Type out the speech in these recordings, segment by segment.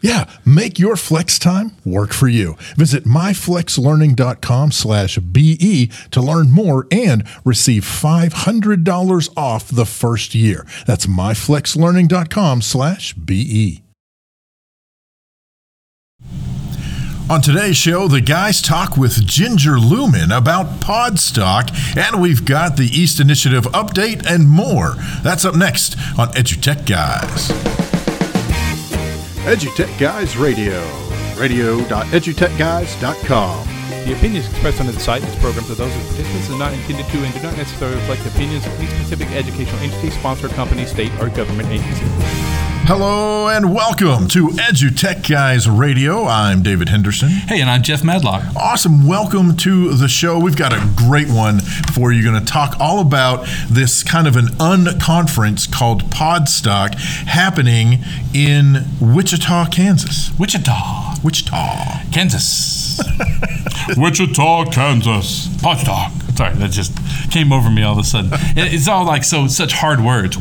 Yeah, make your flex time work for you. Visit myflexlearning.com slash BE to learn more and receive $500 off the first year. That's myflexlearning.com slash BE. On today's show, the guys talk with Ginger Lewman about Podstock, and we've got the East Initiative update and more. That's up next on EduTech Guys. EduTech Guys Radio, radio.edutechguys.com. The opinions expressed on the site and its programs are those of participants and not intended to and do not necessarily reflect the opinions of any specific educational entity, sponsor, company, state, or government agency. Hello and welcome to EduTech Guys Radio. I'm David Henderson. Hey, and I'm Jeff Madlock. Awesome. Welcome to the show. We've got a great one for you. Going to talk all about this kind of an unconference called Podstock happening in Wichita, Kansas. Wichita. Wichita. Kansas. Wichita, Kansas. Podstock. Sorry, that just came over me all of a sudden. It's all like so such hard words.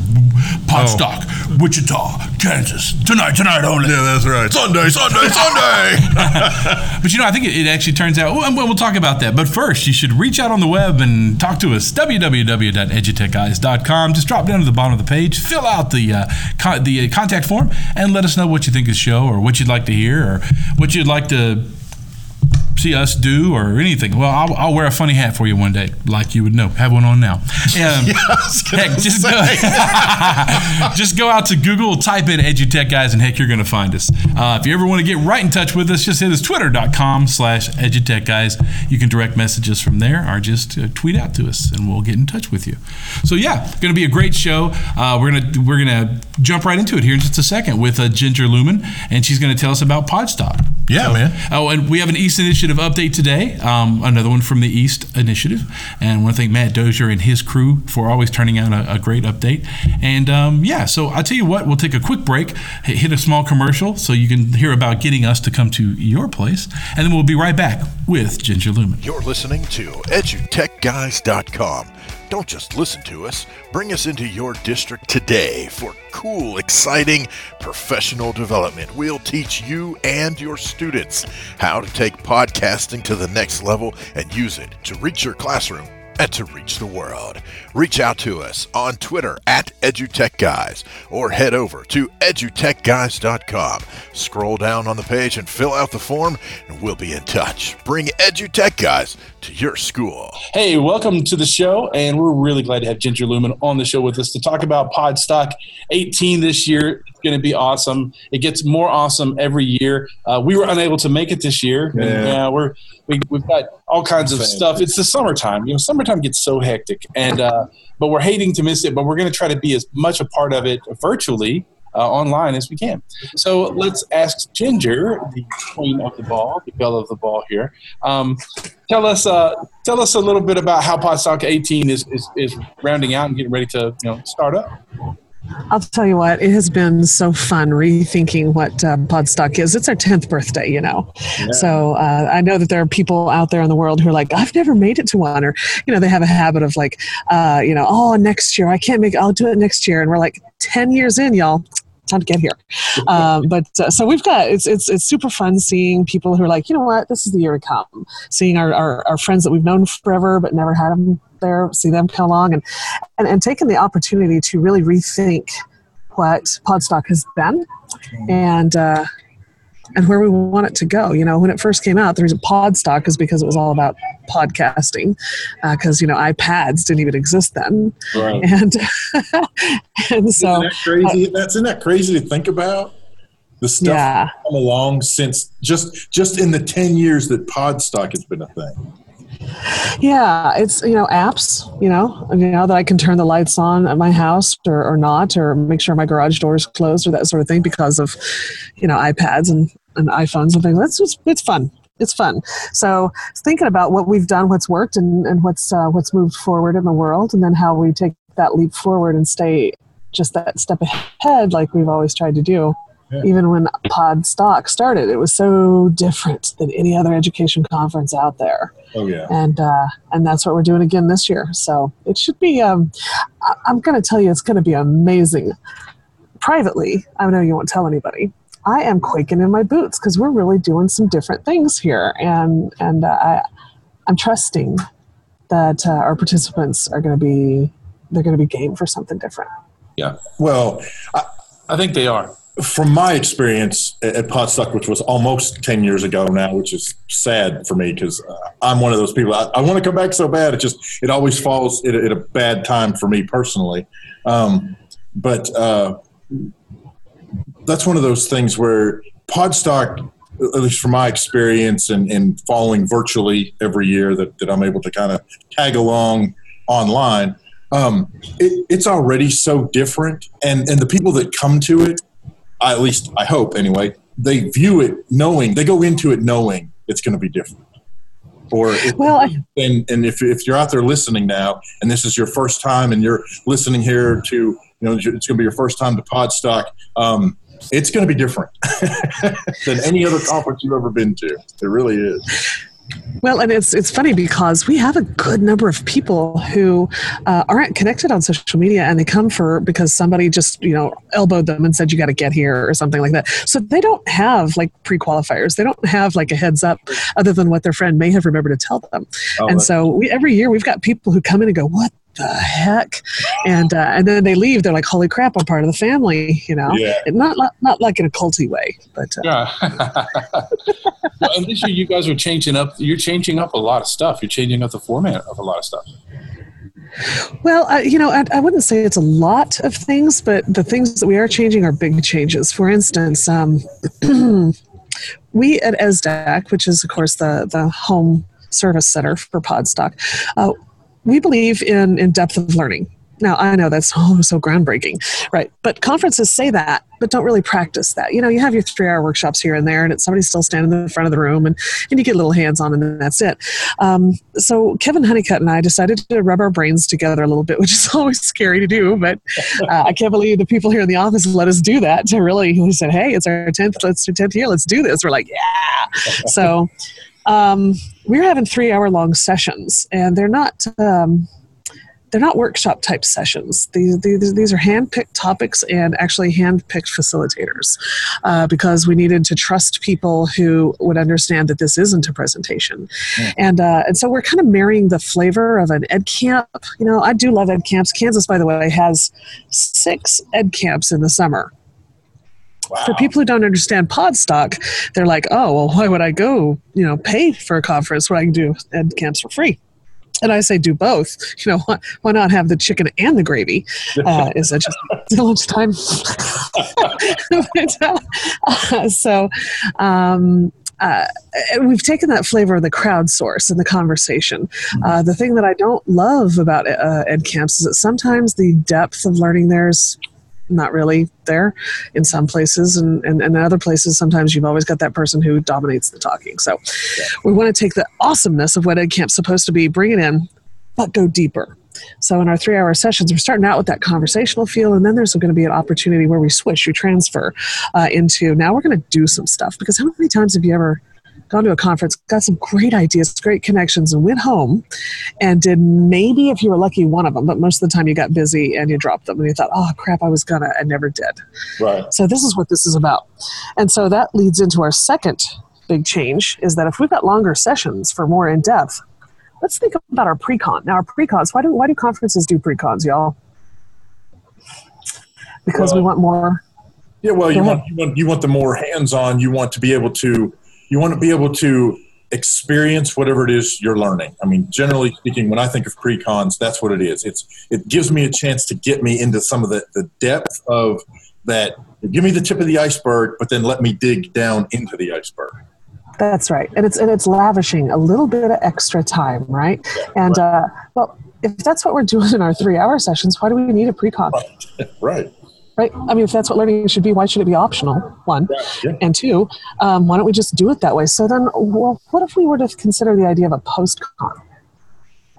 Podstock, oh. Wichita, Kansas. Tonight, tonight only. Yeah, that's right. Sunday, Sunday, Sunday. but you know, I think it, actually turns out. Well, we'll talk about that. But first, you should reach out on the web and talk to us. www.edutechguys.com. Just drop down to the bottom of the page, fill out the uh, con- the contact form, and let us know what you think of the show, or what you'd like to hear, or what you'd like to see us do or anything. Well, I'll, I'll, wear a funny hat for you one day, like you would know. Have one on now. Um, heck, just go, just go out to Google, type in EduTech Guys, and heck, you're going to find us. Uh, if you ever want to get right in touch with us, just hit us twitter.com slash EduTech Guys. You can direct messages from there or just uh, tweet out to us, and we'll get in touch with you. So yeah, going to be a great show. Uh, we're gonna we're gonna jump right into it here in just a second with uh, Ginger Lewman, and she's going to tell us about Podstock. Yeah, so, man. Oh, and we have an East Initiative update today. Um, another one from the East Initiative, and I want to thank Matt Dozier and his crew for always turning out a, a great update. And um, yeah, so I tell you what, we'll take a quick break, hit a small commercial, so you can hear about getting us to come to your place, and then we'll be right back with Ginger Lewman. You're listening to EduTechGuys.com don't just listen to us, bring us into your district today for cool, exciting professional development. We'll teach you and your students how to take podcasting to the next level and use it to reach your classroom and to reach the world. Reach out to us on Twitter at EduTechGuys or head over to edutechguys.com. Scroll down on the page and fill out the form, and we'll be in touch. Bring EduTech Guys to your school. Hey, welcome to the show, and we're really glad to have Ginger Lewman on the show with us to talk about Podstock 18 this year. Going to be awesome. It gets more awesome every year. Uh, we were unable to make it this year. Yeah. And, uh, we're we, we've got all kinds of stuff. It's the summertime. You know, summertime gets so hectic, and uh, but we're hating to miss it. But we're going to try to be as much a part of it virtually. Uh, online as we can. So let's ask Ginger, the queen of the ball, the belle of the ball here. Um, tell us, uh, tell us a little bit about how Podstock 18 is, is, is rounding out and getting ready to you know start up. I'll tell you what, it has been so fun rethinking what uh, Podstock is. It's our 10th birthday, you know. Yeah. So uh, I know that there are people out there in the world who are like, I've never made it to one. Or, you know, they have a habit of like, uh, you know, oh, next year, I can't make it, I'll do it next year. And we're like, 10 years in, y'all, time to get here. Um, but uh, so we've got it's it's it's super fun seeing people who are like, you know what, this is the year to come. Seeing our, our, our friends that we've known forever but never had them there, see them come along, and and, and taking the opportunity to really rethink what Podstock has been, and. Uh, and where we want it to go. You know, when it first came out, the reason Podstock is because it was all about podcasting, because uh, you know iPads didn't even exist then, Right. and and so isn't that crazy? That's isn't that crazy to think about? The stuff Yeah. come along since just just in the ten years that Podstock has been a thing. Yeah, it's you know apps, you know, you know that I can turn the lights on at my house or, or not, or make sure my garage door is closed or that sort of thing because of, you know, iPads and, and iPhones and things. That's just it's fun. It's fun. So thinking about what we've done, what's worked, and, and what's uh, what's moved forward in the world, and then how we take that leap forward and stay just that step ahead, like we've always tried to do. Even when Podstock started, it was so different than any other education conference out there Oh yeah. and uh, and that's what we're doing again this year. So it should be. Um, I- I'm going to tell you, it's going to be amazing. Privately, I know you won't tell anybody. I am quaking in my boots because we're really doing some different things here, and and uh, I, I'm trusting that uh, our participants are going to be they're going to be game for something different. Yeah. Well, I, I think they are. From my experience at, Podstock, which was almost 10 years ago now, which is sad for me because uh, I'm one of those people. I, I want to come back so bad. It just, it always falls at, a- at a bad time for me personally. Um, but uh, that's one of those things where Podstock, at least from my experience and, and following virtually every year that, that I'm able to kind of tag along online, um, it, it's already so different. And, and the people that come to it, at least I hope anyway, they view it knowing, they go into it knowing it's going to be different. Or if, Well, I- and, and if, if you're out there listening now and this is your first time and you're listening here to, you know, it's going to be your first time to Podstock, um, it's going to be different than any other conference you've ever been to. It really is. Well, and it's it's funny because we have a good number of people who uh, aren't connected on social media, and they come for because somebody just you know elbowed them and said you got to get here or something like that. So they don't have like pre qualifiers. They don't have like a heads up other than what their friend may have remembered to tell them. Oh, and so we every year we've got people who come in and go, "What the heck?" And uh, and then they leave. They're like, "Holy crap! I'm part of the family," you know. Yeah. Not not not like in a culty way, but uh, Yeah. well, and this year you guys are changing up. You're changing up a lot of stuff. You're changing up the format of a lot of stuff. Well, uh, you know, I, I wouldn't say it's a lot of things, but the things that we are changing are big changes. For instance, um, we at ESSDACK, which is, of course, the, the home service center for Podstock, uh, we believe in, in depth of learning. Now, I know that's oh, so groundbreaking, right? But conferences say that, but don't really practice that. You know, you have your three hour workshops here and there, and it's somebody's still standing in the front of the room, and, and you get little hands on, and then that's it. Um, so, Kevin Honeycutt and I decided to rub our brains together a little bit, which is always scary to do, but uh, I can't believe the people here in the office let us do that. To really, we said, hey, it's our 10th, let's do 10th year, let's do this. We're like, yeah. So, um, we're having three hour long sessions, and they're not. Um, they're not workshop type sessions. These, these, these are hand-picked topics and actually hand-picked facilitators uh, because we needed to trust people who would understand that this isn't a presentation. And, uh, and so we're kind of marrying the flavor of an ed camp. You know, I do love ed camps. Kansas, by the way, has six ed camps in the summer. For people who don't understand Podstock, they're like, oh, well, why would I go, you know, pay for a conference when I can do ed camps for free? And I say do both. You know, why, why not have the chicken and the gravy? Uh, is it just lunchtime? Uh, so, um, uh, we've taken that flavor of the crowdsource and the conversation. Uh, the thing that I don't love about uh, ed camps is that sometimes the depth of learning there is not really there in some places. And, and, and other places sometimes you've always got that person who dominates the talking. So we want to take the awesomeness of what ed camp's supposed to be bring it in but go deeper. So in our three hour sessions we're starting out with that conversational feel and then there's going to be an opportunity where we switch we transfer uh, into now we're going to do some stuff because how many times have you ever gone to a conference got some great ideas great connections and went home and did maybe if you were lucky one of them but most of the time you got busy and you dropped them and you thought oh crap i was gonna I never did Right. so this is what this is about. And so that leads into our second big change is that if we've got longer sessions for more in depth, let's think about our pre-con. Now, our pre-cons. Why do why do conferences do pre-cons, y'all? Because we want more. Yeah, well, you want, you want you want the more hands-on. You want to be able to you want to be able to experience whatever it is you're learning. I mean, generally speaking, when I think of pre-cons, that's what it is. It's it gives me a chance to get me into some of the, the depth of that. Give me the tip of the iceberg, but then let me dig down into the iceberg. That's right, and it's and it's lavishing a little bit of extra time, right? And uh, well, if that's what we're doing in our three-hour sessions, why do we need a pre-con? Right. Right? I mean, if that's what learning should be, why should it be optional? One, Yeah. and two, um, why don't we just do it that way? So then, well, what if we were to consider the idea of a post-con?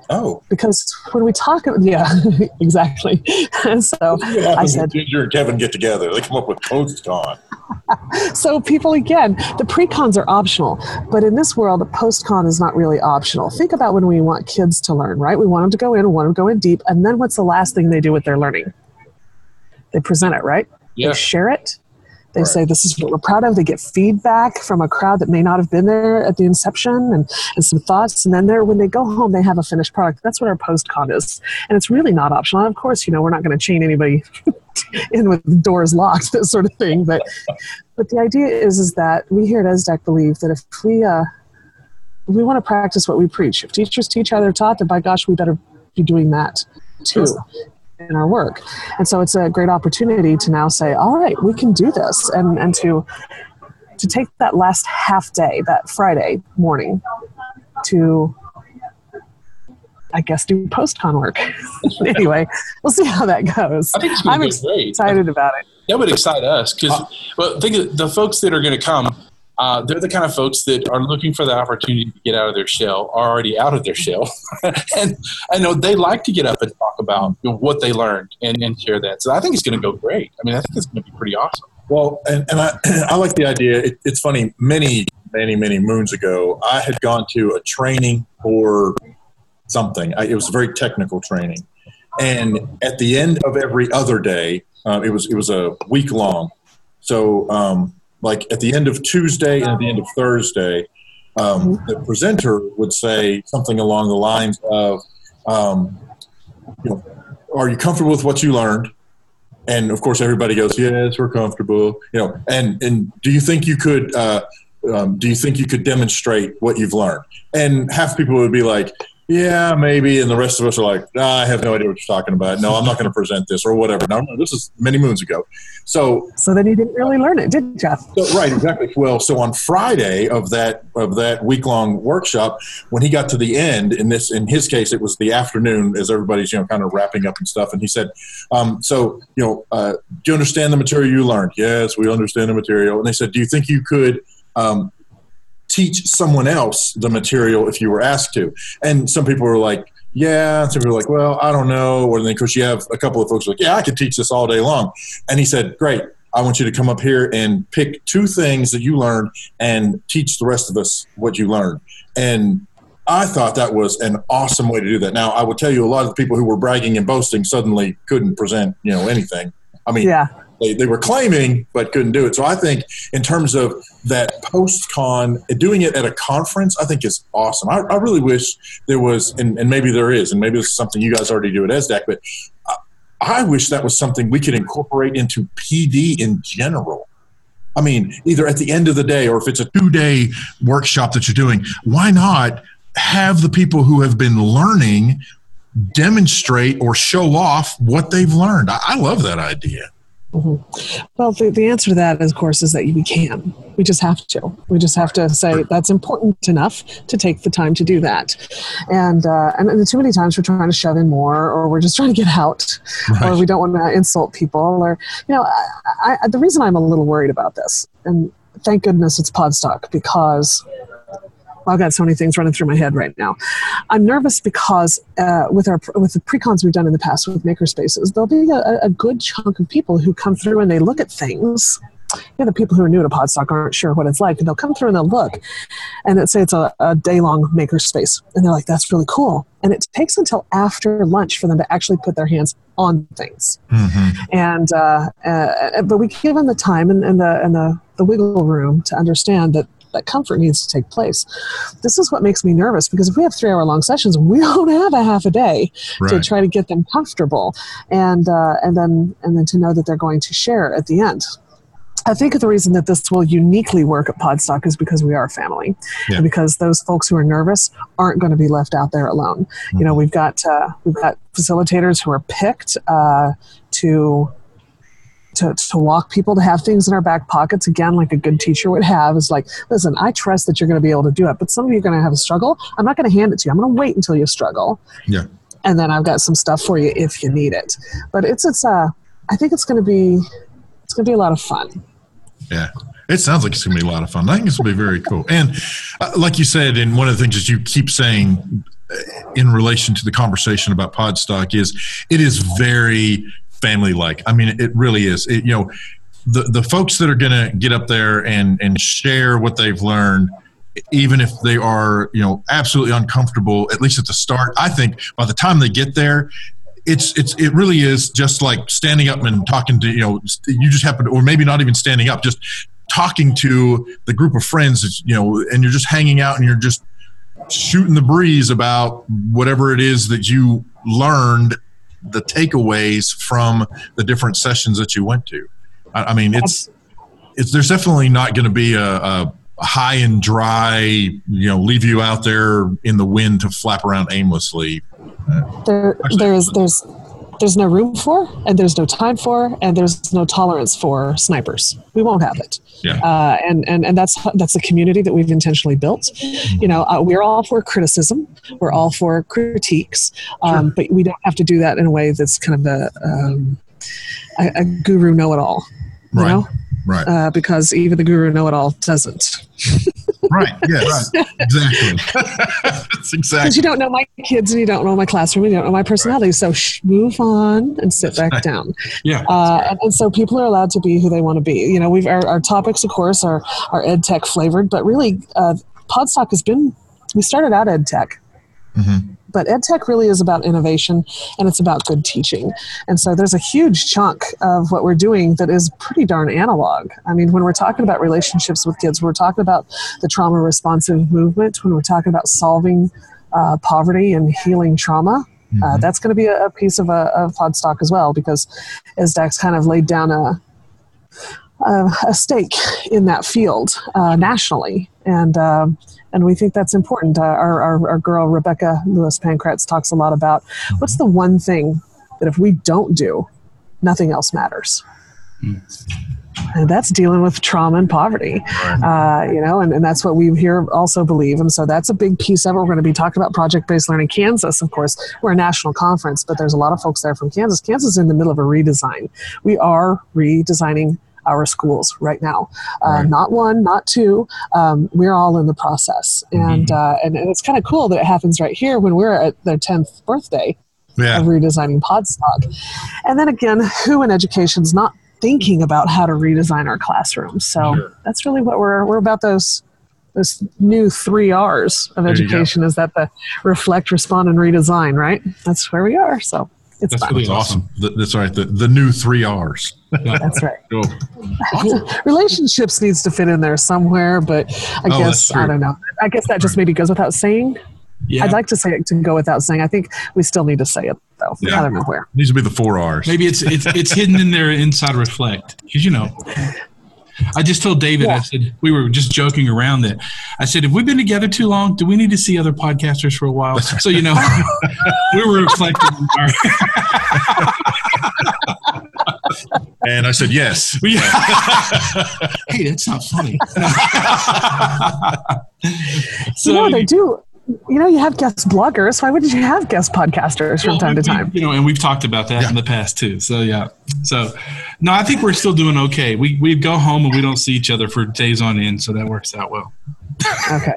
Oh, Because when we talk, about yeah, exactly. so I said, Ginger and Kevin get together? They come up with post-con. so people again, the pre-cons are optional, but in this world, the post-con is not really optional. Think about when we want kids to learn, right? We want them to go in, we want them to go in deep, and then what's the last thing they do with their learning? They present it, right? Yeah. They share it. They Right. say this is what we're proud of. They get feedback from a crowd that may not have been there at the inception and, and some thoughts. And then there, when they go home, they have a finished product. That's what our post con is. And it's really not optional. And of course, you know, we're not going to chain anybody in with doors locked, that sort of thing. But but the idea is is that we here at ESSDACK believe that if we uh, we want to practice what we preach. If teachers teach how they're taught, then by gosh, we better be doing that too in our work. And so it's a great opportunity to now say, all right, we can do this and, and to to take that last half day, that Friday morning, to I guess do post con work. anyway, we'll see how that goes. I think it's I'm great. excited about it. That would excite us because, well, think of the folks that are going to come. Uh, they're the kind of folks that are looking for the opportunity to get out of their shell, are already out of their shell, and I know they like to get up and talk about you know, what they learned and, and share that. So I think it's going to go great. I mean, I think it's going to be pretty awesome. Well, and, and I, I like the idea. It, it's funny. Many, many, many moons ago, I had gone to a training for something. I, it was a very technical training, and at the end of every other day, uh, it was it was a week long. So, um, like at the end of Tuesday and at the end of Thursday, um, the presenter would say something along the lines of, um, you know, "Are you comfortable with what you learned?" and of course everybody goes yes we're comfortable you know and and do you think you could uh, um, do you think you could demonstrate what you've learned and half people would be like yeah maybe and the rest of us are like ah, i have no idea what you're talking about no i'm not going to present this or whatever no, no this is many moons ago so So then you didn't really learn it, did you, Jeff? so, right, exactly. Well, so on Friday of that of that week long workshop, when he got to the end, in this in his case, it was the afternoon as everybody's you know kind of wrapping up and stuff, and he said, um, "So you know, uh, do you understand the material you learned? Yes, we understand the material." And they said, "Do you think you could?" Um, teach someone else the material if you were asked to and some people were like yeah some people were like well i don't know or then of course you have a couple of folks like yeah i could teach this all day long and he said great I want you to come up here and pick two things that you learned and teach the rest of us what you learned. And I thought that was an awesome way to do that. Now, I will tell you a lot of the people who were bragging and boasting suddenly couldn't present, you know, anything. I mean, Yeah. They, they were claiming but couldn't do it. So I think in terms of that post con, doing it at a conference, I think is awesome. I, I really wish there was, and, and maybe there is, and maybe this is something you guys already do at ESSDACK, but I, I wish that was something we could incorporate into PD in general. I mean, either at the end of the day or if it's a two day workshop that you're doing, why not have the people who have been learning demonstrate or show off what they've learned? I, I love that idea. Well, the, the answer to that, of course, is that we can. We just have to. We just have to say that's important enough to take the time to do that. And uh, and, and too many times we're trying to shove in more, or we're just trying to get out, or we don't want to insult people, or you know, I, I, the reason I'm a little worried about this, and thank goodness it's Podstock because I've got so many things running through my head right now. I'm nervous because uh, with our with the pre-cons we've done in the past with makerspaces, there'll be a, a good chunk of people who come through and they look at things. You know, the people who are new to Podstock aren't sure what it's like, and they'll come through and they'll look, and it say it's a, a day-long makerspace, and they're like, "That's really cool." And it takes until after lunch for them to actually put their hands on things and uh, uh, but we give them the time and, and the and the, the wiggle room to understand that that comfort needs to take place. This is what makes me nervous because if we have three hour long sessions, we don't have a half a day to try to get them comfortable, and uh, and then and then to know that they're going to share at the end. I think the reason that this will uniquely work at Podstock is because we are a family, Yeah. and because those folks who are nervous aren't going to be left out there alone. You know, we've got uh, we've got facilitators who are picked uh, to. To, to walk people to have things in our back pockets again like a good teacher would have is like listen i trust that you're going to be able to do it but some of you are going to have a struggle i'm not going to hand it to you i'm going to wait until you struggle Yeah. and then i've got some stuff for you if you need it but it's it's uh i think it's going to be it's going to be a lot of fun Yeah. It sounds like it's going to be a lot of fun. I think it's going to be very cool. And uh, like you said, and one of the things that you keep saying uh, in relation to the conversation about Podstock is it is very family like. I mean, it really is. It, you know, the, the folks that are going to get up there and, and share what they've learned, even if they are, you know, absolutely uncomfortable, at least at the start, I think by the time they get there, it's it's it really is just like standing up and talking to you know you just happen to, or maybe not even standing up just talking to the group of friends you know and you're just hanging out and you're just shooting the breeze about whatever it is that you learned the takeaways from the different sessions that you went to. I, I mean it's it's there's definitely not going to be a, a high and dry you know leave you out there in the wind to flap around aimlessly. There there's there's there's no room for and there's no time for and there's no tolerance for snipers. We won't have it. Yeah. uh, and, and and that's that's the community that we've intentionally built. You know uh, we're all for criticism. We're all for critiques. Um, but we don't have to do that in a way that's kind of a um, a, a guru know-it-all you Right. know right uh, because even the guru know-it-all doesn't Right. Yes. Exactly. That's because exactly. you don't know my kids and you don't know my classroom and you don't know my personality so shh, move on and sit back down Yeah. uh, and, and so people are allowed to be who they want to be. You know, we've our, our topics, of course, are are ed tech flavored, but really, uh, Podstock has been. We started out ed tech, but ed tech really is about innovation and it's about good teaching. And so there's a huge chunk of what we're doing that is pretty darn analog. I mean, when we're talking about relationships with kids, we're talking about the trauma responsive movement. When we're talking about solving uh, poverty and healing trauma. Uh, that's going to be a, a piece of a of Podstock as well, because ESSDACK kind of laid down a a, a stake in that field uh, nationally, and um, and we think that's important. Uh, our, our our girl Rebecca Lewis Pankratz talks a lot about what's the one thing that if we don't do, nothing else matters. And that's dealing with trauma and poverty, uh, you know, and, and that's what we here also believe. And so that's a big piece of it. We're going to be talking about project based learning. Kansas, of course, we're a national conference, but there's a lot of folks there from Kansas. Kansas is in the middle of a redesign. We are redesigning our schools right now. Uh, Not one, not two. Um, we're all in the process, and uh, and, and it's kind of cool that it happens right here when we're at their tenth birthday Yeah. of redesigning Podstock. And then again, who in education is not thinking about how to redesign our classrooms? So that's really what we're we're about those those new three R's of education is that the reflect, respond, and redesign, right? That's where we are. So it's That's fun. really That's awesome. Th- That's right. The, the new three R's. That's right. Cool. Relationships needs to fit in there somewhere, but I Oh, guess. I don't know. I guess that just maybe goes without saying. Yeah. I'd like to say it to go without saying. I think we still need to say it though. Yeah. I don't know where. It Needs to be the four R's. Maybe it's it's it's hidden in there inside reflect because you know. I just told David. I said we were just joking around that. I said, if we've been together too long, do we need to see other podcasters for a while? So you know, we were reflecting. on our- And I said, yes. Hey, that's not funny. so you know, they do. You know, you have guest bloggers. Why wouldn't you have guest podcasters from Well, time to we- we- time? You know, and we've talked about that in the past too. So yeah. So no, I think we're still doing okay. We we go home and we don't see each other for days on end, so that works out well. Okay.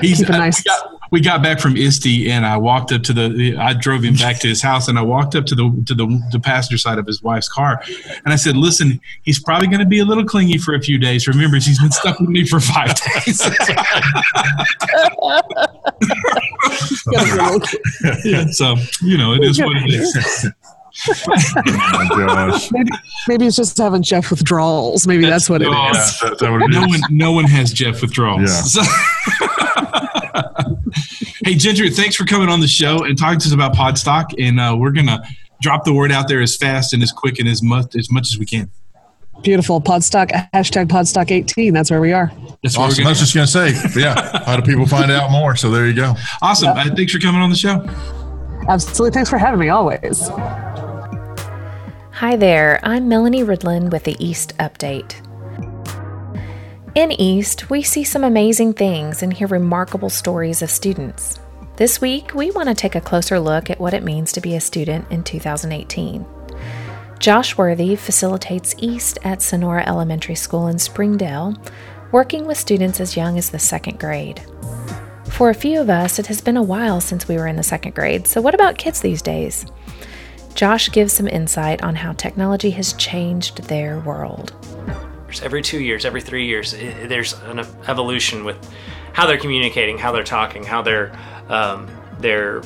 He's Keep a uh, nice- we, got, we got back from ISTE and I walked up to the I drove him back to his house and I walked up to the to the, the passenger side of his wife's car and I said, "Listen, he's probably going to be a little clingy for a few days. Remember, he's been stuck with me for 5 days." yeah, so, you know, it is what it is. Oh, maybe, maybe it's just having Jeff withdrawals. Maybe that's, what it Oh, is. Yeah, that, that no one, no one has Jeff withdrawals. Yeah. So- hey, Ginger, thanks for coming on the show and talking to us about Podstock. And uh, we're gonna drop the word out there as fast and as quick and as much as much as we can. Beautiful. Podstock, hashtag Podstock18. That's where we are. That's what Awesome. we're I gonna was just going to say, yeah, how do people find out more? So there you go. Awesome. Uh, thanks for coming on the show. Absolutely. Thanks for having me always. Hi there, I'm Melanie Ridlin with the East Update. In East, we see some amazing things and hear remarkable stories of students. This week, we want to take a closer look at what it means to be a student in 2018. Josh Worthy facilitates East at Sonora Elementary School in Springdale, working with students as young as the second grade. For a few of us, it has been a while since we were in the second grade, so what about kids these days? Josh gives some insight on how technology has changed their world. Every two years, every three years, i there's an evolution with how they're communicating, how they're talking, how they're um, they're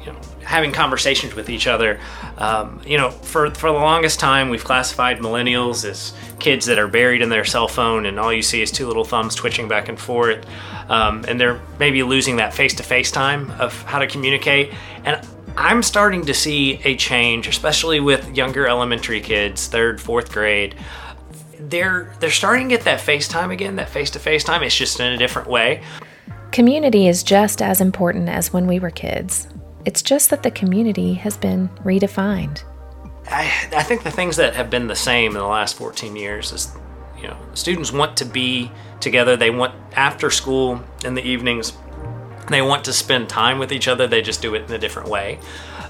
you know having conversations with each other. Um, you know, for for the longest time, we've classified millennials as kids that are buried in their cell phone, and all you see is two little thumbs twitching back and forth, um, and they're maybe losing that face-to-face time of how to communicate. And I'm starting to see a change, especially with younger elementary kids, third, fourth grade they're they're starting to get that FaceTime again, that face-to-face time. It's just in a different way. Community is just as important as when we were kids. It's just that the community has been redefined. I, I think the things that have been the same in the last 14 years is, you know, students want to be together. They want after school in the evenings. They want to spend time with each other. They just do it in a different way.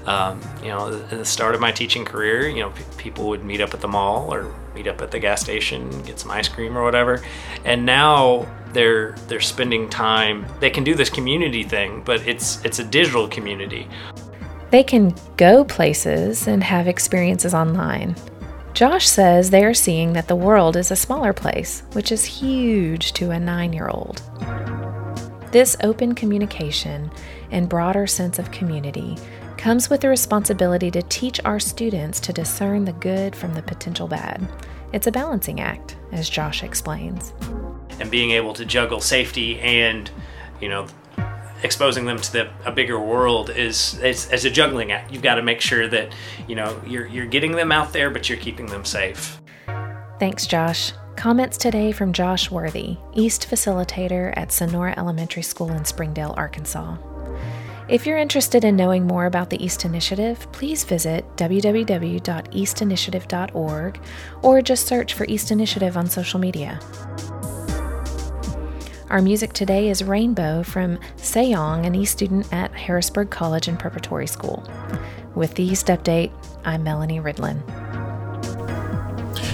Um, you know, at the start of my teaching career, you know, p- people would meet up at the mall or meet up at the gas station, get some ice cream or whatever. And now they're they're spending time. They can do this community thing, but it's it's a digital community. They can go places and have experiences online. Josh says they are seeing that the world is a smaller place, which is huge to a nine year old. This open communication and broader sense of community comes with the responsibility to teach our students to discern the good from the potential bad. It's a balancing act, as Josh explains. and being able to juggle safety and you know exposing them to the, a bigger world is, is as a juggling act you've got to make sure that you know you're, you're getting them out there but you're keeping them safe Thanks, Josh. Comments today from Josh Worthy, East Facilitator at Sonora Elementary School in Springdale, Arkansas. If you're interested in knowing more about the East Initiative, please visit www.eastinitiative.org or just search for East Initiative on social media. Our music today is Rainbow from Sayong, an East student at Harrisburg College and Preparatory School. With the East Update, I'm Melanie Ridlin.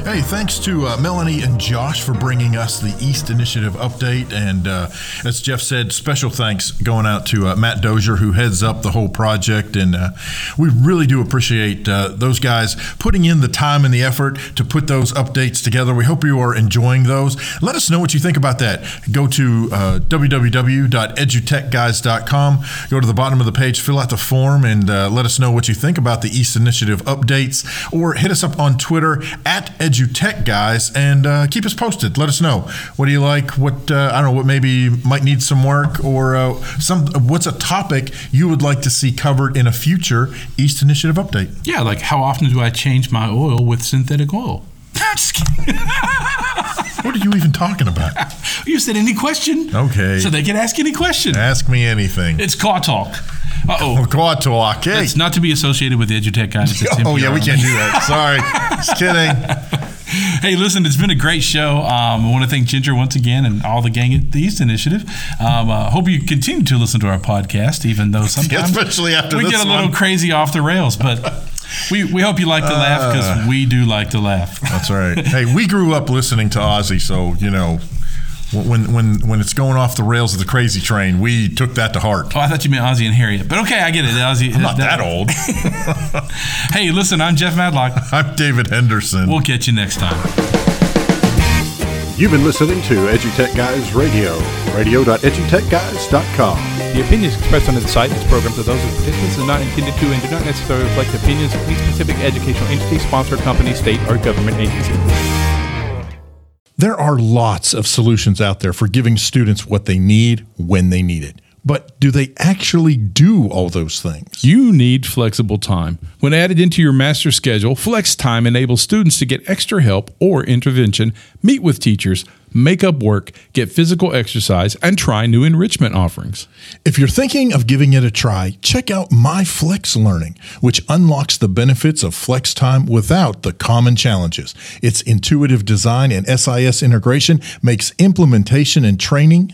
Hey, thanks to uh, Melanie and Josh for bringing us the East Initiative update. And uh, as Jeff said, special thanks going out to uh, Matt Dozier, who heads up the whole project. And uh, we really do appreciate uh, those guys putting in the time and the effort to put those updates together. We hope you are enjoying those. Let us know what you think about that. Go to uh, www.edutechguys.com, go to the bottom of the page, fill out the form, and uh, let us know what you think about the East Initiative updates. Or hit us up on Twitter at EduTech Guys and uh, keep us posted. Let us know what do you like, what uh, I don't know, what maybe might need some work, or uh, some what's a topic you would like to see covered in a future East Initiative update. Yeah, like how often do I change my oil with synthetic oil? What are you even talking about? you said any question? Okay. So they can ask any question. Ask me anything. It's Car Talk. Uh oh. Quad talk. Hey. It's not to be associated with the EduTech guys. It's Oh yeah, we can't do that. Sorry, just kidding. Hey, listen, it's been a great show. Um, I want to thank Ginger once again and all the gang at the East Initiative. Um, uh, hope you continue to listen to our podcast, even though sometimes especially after we get a little one. crazy off the rails. But we, we hope you like to laugh Uh. because we do like to laugh. That's right. Hey, we grew up listening to Ozzy, so you know. When when when it's going off the rails of the crazy train, we took that to heart. Oh, I thought you meant Ozzy and Harriet, but okay, I get it. Ozzy, I'm not that old. hey, listen, I'm Jeff Madlock. I'm David Henderson. We'll catch you next time. You've been listening to EduTech Guys Radio, radio.edutechguys.com. The opinions expressed on this site and its programs are those of participants and not intended to and do not necessarily reflect the opinions of any specific educational entity, sponsor, company, state, or government agency. There are lots of solutions out there for giving students what they need when they need it. But do they actually do all those things? You need flexible time. When added into your master schedule, Flex Time enables students to get extra help or intervention, meet with teachers, make up work, get physical exercise, and try new enrichment offerings. If you're thinking of giving it a try, check out My Flex Learning, which unlocks the benefits of flex time without the common challenges. Its intuitive design and SIS integration makes implementation and training